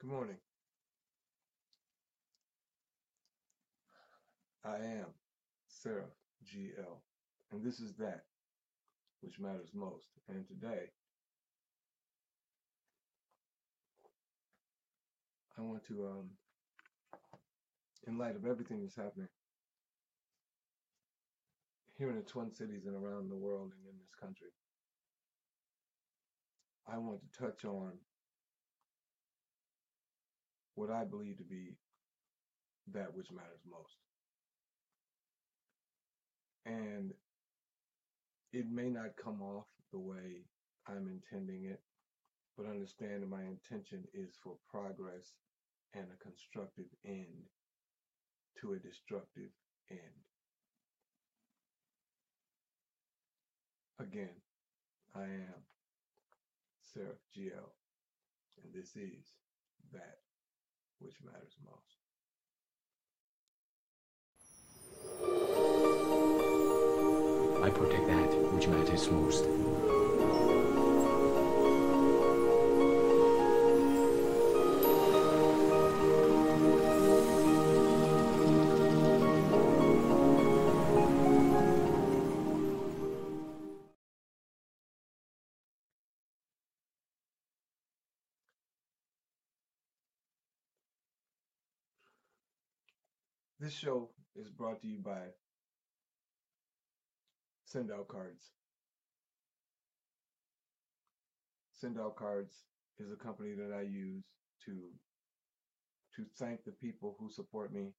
Good morning. I am Seraph GL, and this is that which matters most. And today, I want to, um, in light of everything that's happening here in the Twin Cities and around the world and in this country, I want to touch on what I believe to be that which matters most. And it may not come off the way I'm intending it, but understand that my intention is for progress and a constructive end to a destructive end. Again, I am Seraph GL, and this is that which matters most. I protect that which matters most. This show is brought to you by Send Out Cards. Send Out Cards is a company that I use to to thank the people who support me,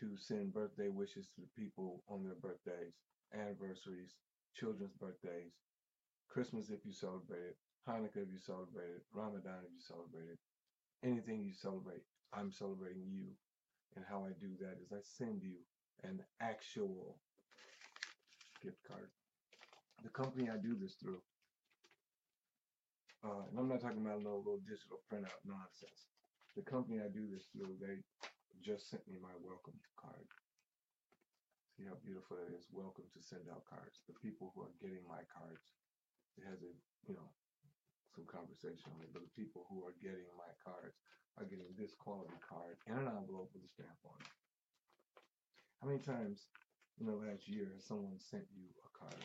to send birthday wishes to the people on their birthdays, anniversaries, children's birthdays, Christmas if you celebrate it, Hanukkah if you celebrate it, Ramadan if you celebrate it, anything you celebrate, I'm celebrating you. And how I do that is I send you an actual gift card. The company I do this through, uh, and I'm not talking about no little digital printout nonsense. The company I do this through, they just sent me my welcome card. See how beautiful it is. Welcome to send out cards. The people who are getting my cards, it has a, you know, some conversation on it, but the people who are getting my cards are getting this quality card in an envelope with a stamp on it. How many times in the last year has someone sent you a card?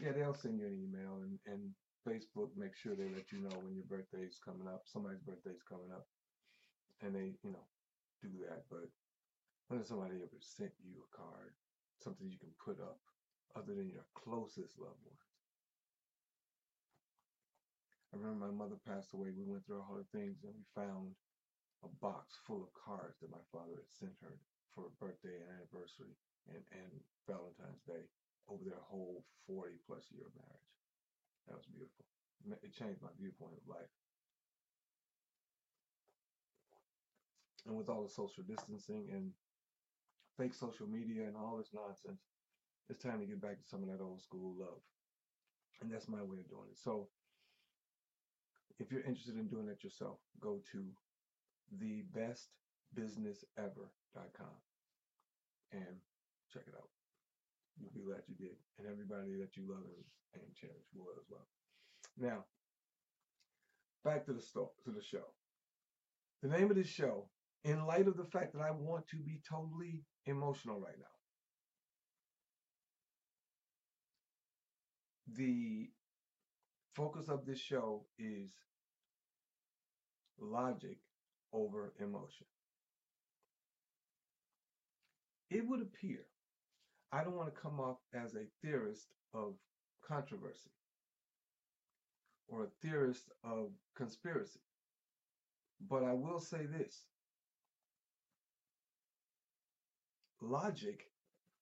Yeah, they'll send you an email and, and Facebook make sure they let you know when your birthday's coming up, somebody's birthday's coming up, and they, you know, do that. But when has somebody ever sent you a card, something you can put up other than your closest loved ones? I remember my mother passed away. We went through all her things and we found a box full of cards that my father had sent her for a birthday and anniversary and, and Valentine's Day over their whole 40 plus year marriage. That was beautiful. It changed my viewpoint of life. And with all the social distancing and fake social media and all this nonsense, it's time to get back to some of that old school love. And that's my way of doing it. So if you're interested in doing it yourself, go to thebestbusinessever.com and check it out. You'll be glad you did. And everybody that you love and, cherish will as well. Now, back to the sto- to the show. The name of this show, in light of the fact that I want to be totally emotional right now, the focus of this show is logic over emotion. It would appear, I don't want to come off as a theorist of controversy or a theorist of conspiracy, but I will say this logic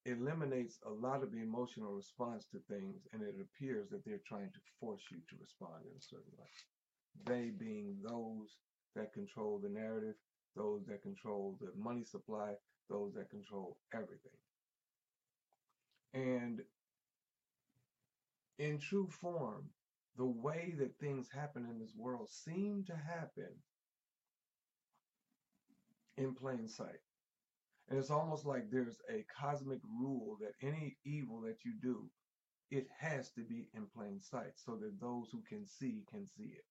eliminates a lot of the emotional response to things, and it appears that they're trying to force you to respond in a certain way. They being those that control the narrative, those that control the money supply, those that control everything. And in true form, the way that things happen in this world seem to happen in plain sight. And it's almost like there's a cosmic rule that any evil that you do, it has to be in plain sight so that those who can see can see it.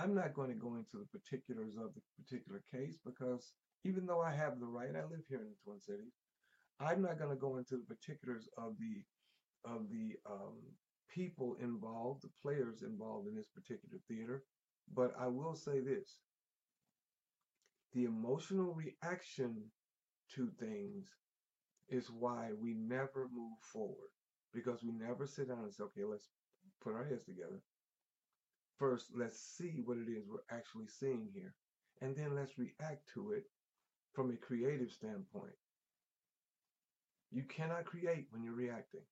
I'm not going to go into the particulars of the particular case because even though I have the right, I live here in the Twin Cities. I'm not going to go into the particulars of the of the um, people involved, the players involved in this particular theater, but I will say this: the emotional reaction to things is why we never move forward because we never sit down and say, okay, let's put our heads together. First, let's see what it is we're actually seeing here, and then let's react to it from a creative standpoint. You cannot create when you're reacting.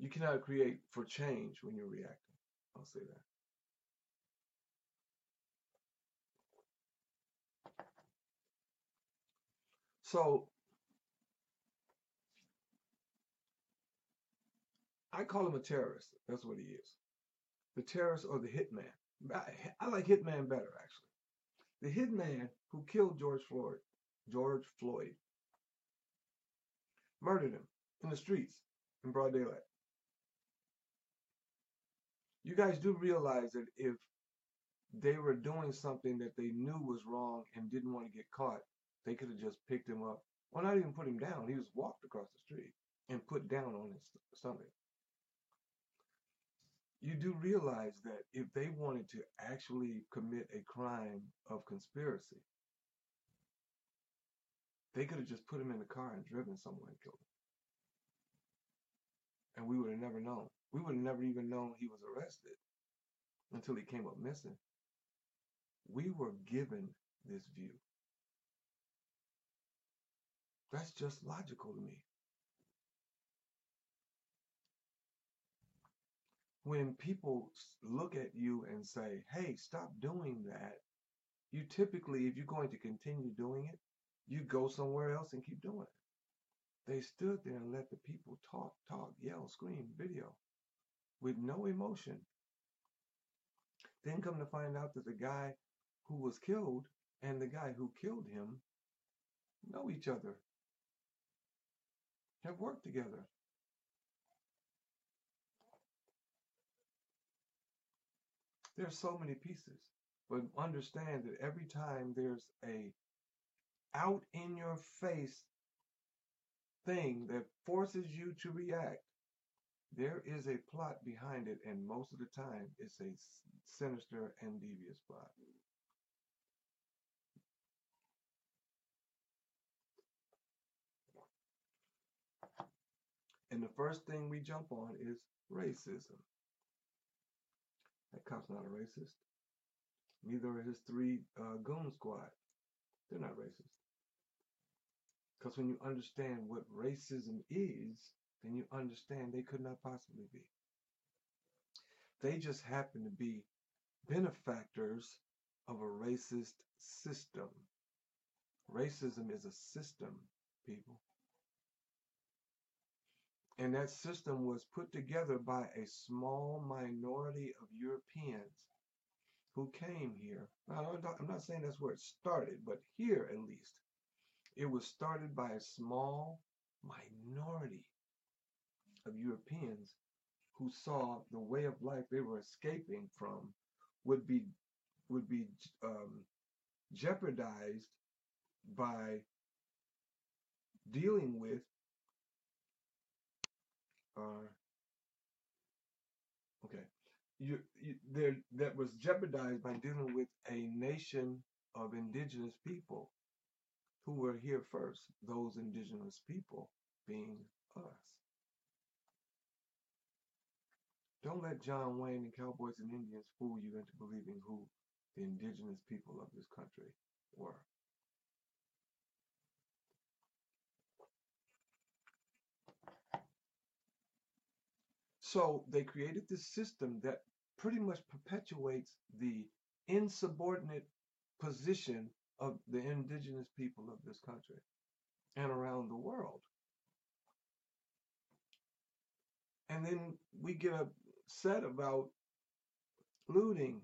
You cannot create for change when you're reacting. I'll say that. So I call him a terrorist. That's what he is. The terrorist or the hitman. I, I like hitman better, actually. The hitman who killed George Floyd, George Floyd, murdered him in the streets in broad daylight. You guys do realize that if they were doing something that they knew was wrong and didn't want to get caught, they could have just picked him up. Well, not even put him down. He was walked across the street and put down on his stomach. You do realize that if they wanted to actually commit a crime of conspiracy, they could have just put him in the car and driven somewhere and killed him. And we would have never known. We would have never even known he was arrested until he came up missing. We were given this view. That's just logical to me. When people look at you and say, hey, stop doing that, you typically, if you're going to continue doing it, you go somewhere else and keep doing it. They stood there and let the people talk, talk, yell, scream, video with no emotion. Then come to find out that the guy who was killed and the guy who killed him know each other, have worked together. There's so many pieces, but understand that every time there's a out in your face thing that forces you to react, there is a plot behind it, and most of the time it's a sinister and devious plot. And the first thing we jump on is racism. That cop's not a racist. Neither are his three uh, goon squad. They're not racist. Because when you understand what racism is, then you understand they could not possibly be. They just happen to be benefactors of a racist system. Racism is a system, people. And that system was put together by a small minority of Europeans who came here. Now, I'm not saying that's where it started, but here at least, it was started by a small minority of Europeans who saw the way of life they were escaping from would be would be um, jeopardized by dealing with okay you, you there that was jeopardized by dealing with a nation of indigenous people who were here first those indigenous people being us don't let John Wayne and Cowboys and Indians fool you into believing who the indigenous people of this country were. So they created this system that pretty much perpetuates the insubordinate position of the indigenous people of this country and around the world. And then we get upset about looting,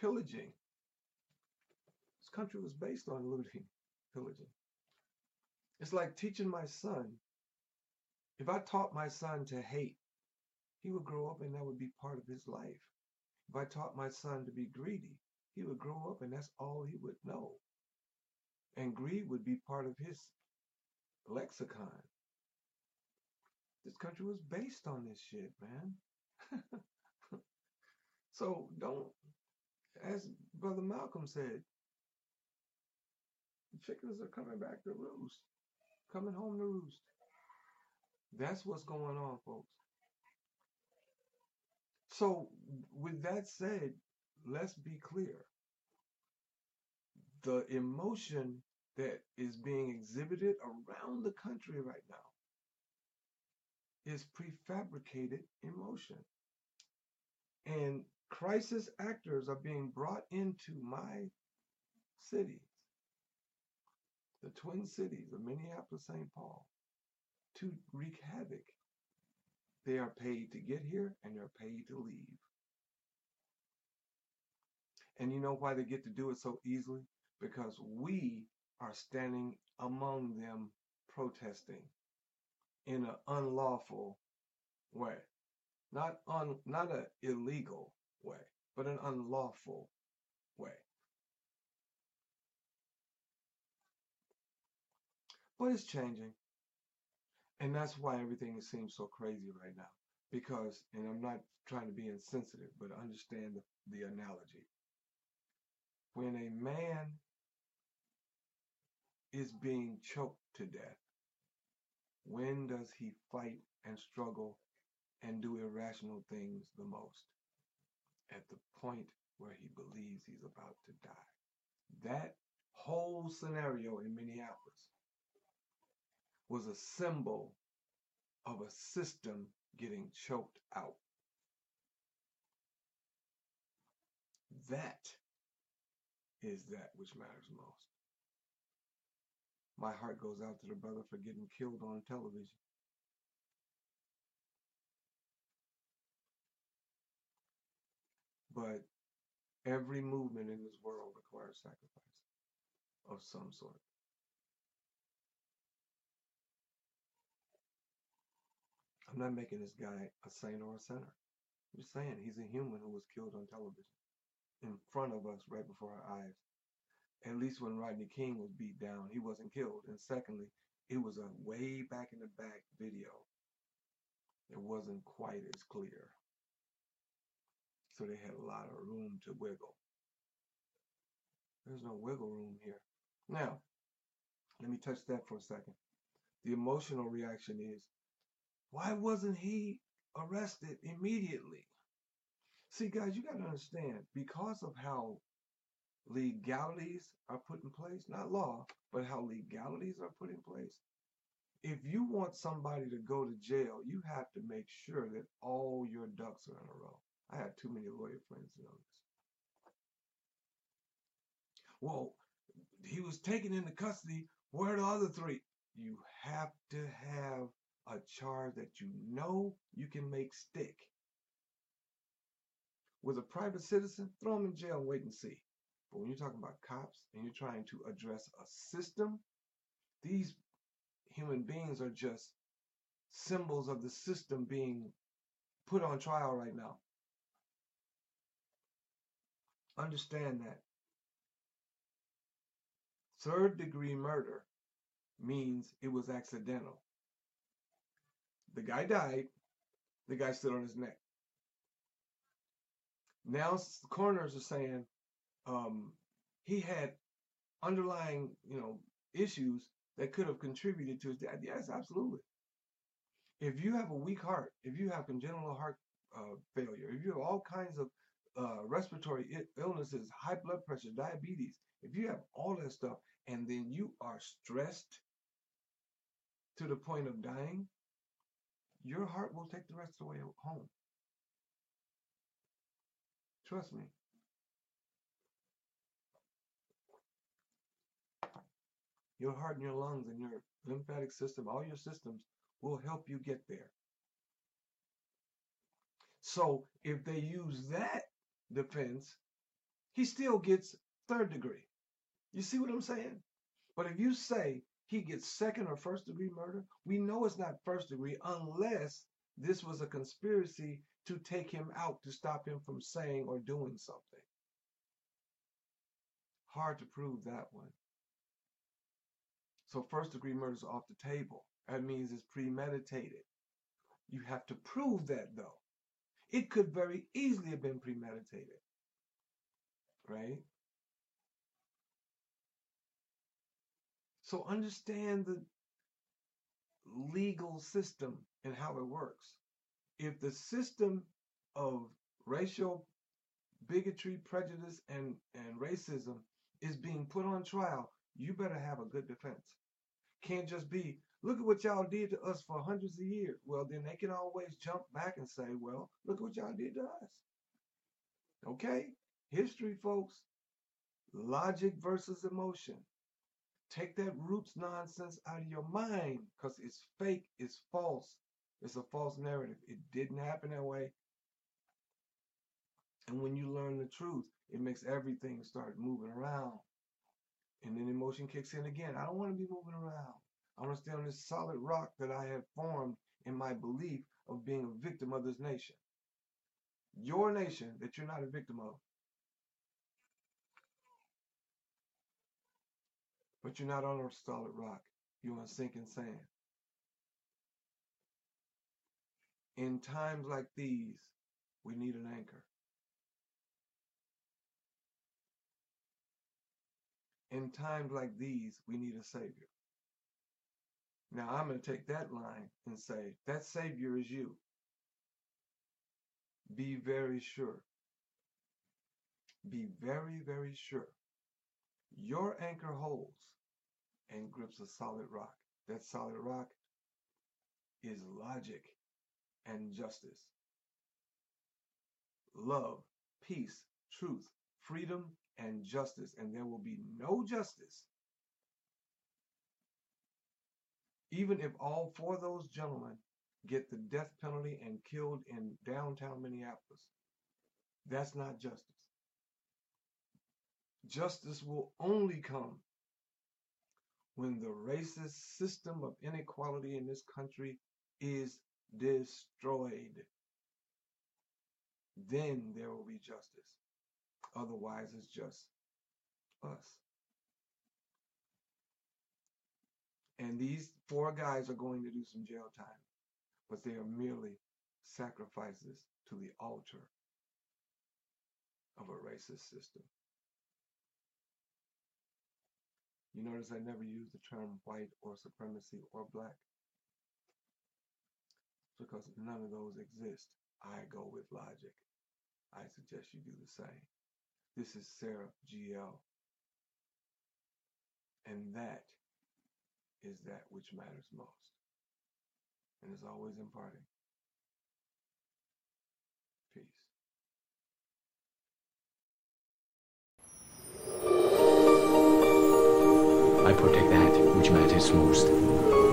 pillaging. This country was based on looting, pillaging. It's like teaching my son. If I taught my son to hate, he would grow up and that would be part of his life. If I taught my son to be greedy, he would grow up and that's all he would know. And greed would be part of his lexicon. This country was based on this shit, man. so don't, as Brother Malcolm said, the chickens are coming back to roost, coming home to roost. That's what's going on, folks. So, with that said, let's be clear. The emotion that is being exhibited around the country right now is prefabricated emotion. And crisis actors are being brought into my cities, the twin cities of Minneapolis, St. Paul, to wreak havoc. They are paid to get here and they're paid to leave. And you know why they get to do it so easily? Because we are standing among them protesting in an unlawful way. Not un not an illegal way, but an unlawful way. But it's changing. And that's why everything seems so crazy right now. Because, and I'm not trying to be insensitive, but understand the, the analogy. When a man is being choked to death, when does he fight and struggle and do irrational things the most? At the point where he believes he's about to die. That whole scenario in Minneapolis was a symbol of a system getting choked out. That is that which matters most. My heart goes out to the brother for getting killed on television. But every movement in this world requires sacrifice of some sort. I'm not making this guy a saint or a sinner. I'm just saying he's a human who was killed on television in front of us right before our eyes. At least when Rodney King was beat down, he wasn't killed. And secondly, it was a way back in the back video. It wasn't quite as clear. So they had a lot of room to wiggle. There's no wiggle room here. Now, let me touch that for a second. The emotional reaction is why wasn't he arrested immediately? See, guys, you got to understand because of how legalities are put in place, not law, but how legalities are put in place. If you want somebody to go to jail, you have to make sure that all your ducks are in a row. I have too many lawyer friends to know this. Well, he was taken into custody. Where are the other three? You have to have a charge that you know you can make stick. With a private citizen, throw them in jail and wait and see. But when you're talking about cops and you're trying to address a system, these human beings are just symbols of the system being put on trial right now. Understand that. Third degree murder means it was accidental. The guy died. The guy stood on his neck. Now the coroners are saying um, he had underlying, you know, issues that could have contributed to his death. Yes, absolutely. If you have a weak heart, if you have congenital heart uh, failure, if you have all kinds of uh, respiratory illnesses, high blood pressure, diabetes, if you have all that stuff, and then you are stressed to the point of dying, your heart will take the rest of the way home. Trust me. Your heart and your lungs and your lymphatic system, all your systems will help you get there. So if they use that defense, he still gets third degree. You see what I'm saying? But if you say he gets second or first degree murder, we know it's not first degree unless this was a conspiracy to take him out, to stop him from saying or doing something. Hard to prove that one. So first degree murder is off the table. That means it's premeditated. You have to prove that though. It could very easily have been premeditated. Right? So understand the legal system and how it works. If the system of racial bigotry, prejudice, and, and racism is being put on trial, you better have a good defense. Can't just be, look at what y'all did to us for hundreds of years. Well, then they can always jump back and say, well, look what y'all did to us. Okay? History, folks. Logic versus emotion. Take that roots nonsense out of your mind because it's fake, it's false, it's a false narrative. It didn't happen that way. And when you learn the truth, it makes everything start moving around. And then emotion kicks in again. I don't want to be moving around. I want to stay on this solid rock that I have formed in my belief of being a victim of this nation. Your nation that you're not a victim of. But you're not on solid rock. You're on sinking sand. In times like these, we need an anchor. In times like these, we need a Savior. Now, I'm going to take that line and say, that Savior is you. Be very sure. Be very, very sure. Your anchor holds and grips a solid rock. That solid rock is logic and justice. Love, peace, truth, freedom, and justice. And there will be no justice even if all four of those gentlemen get the death penalty and killed in downtown Minneapolis. That's not justice. Justice will only come when the racist system of inequality in this country is destroyed. Then there will be justice. Otherwise, it's just us. And these four guys are going to do some jail time, but they are merely sacrifices to the altar of a racist system. You notice I never use the term white or supremacy or black because none of those exist. I go with logic. I suggest you do the same. This is Seraph GL. And that is that which matters most and is always imparting. I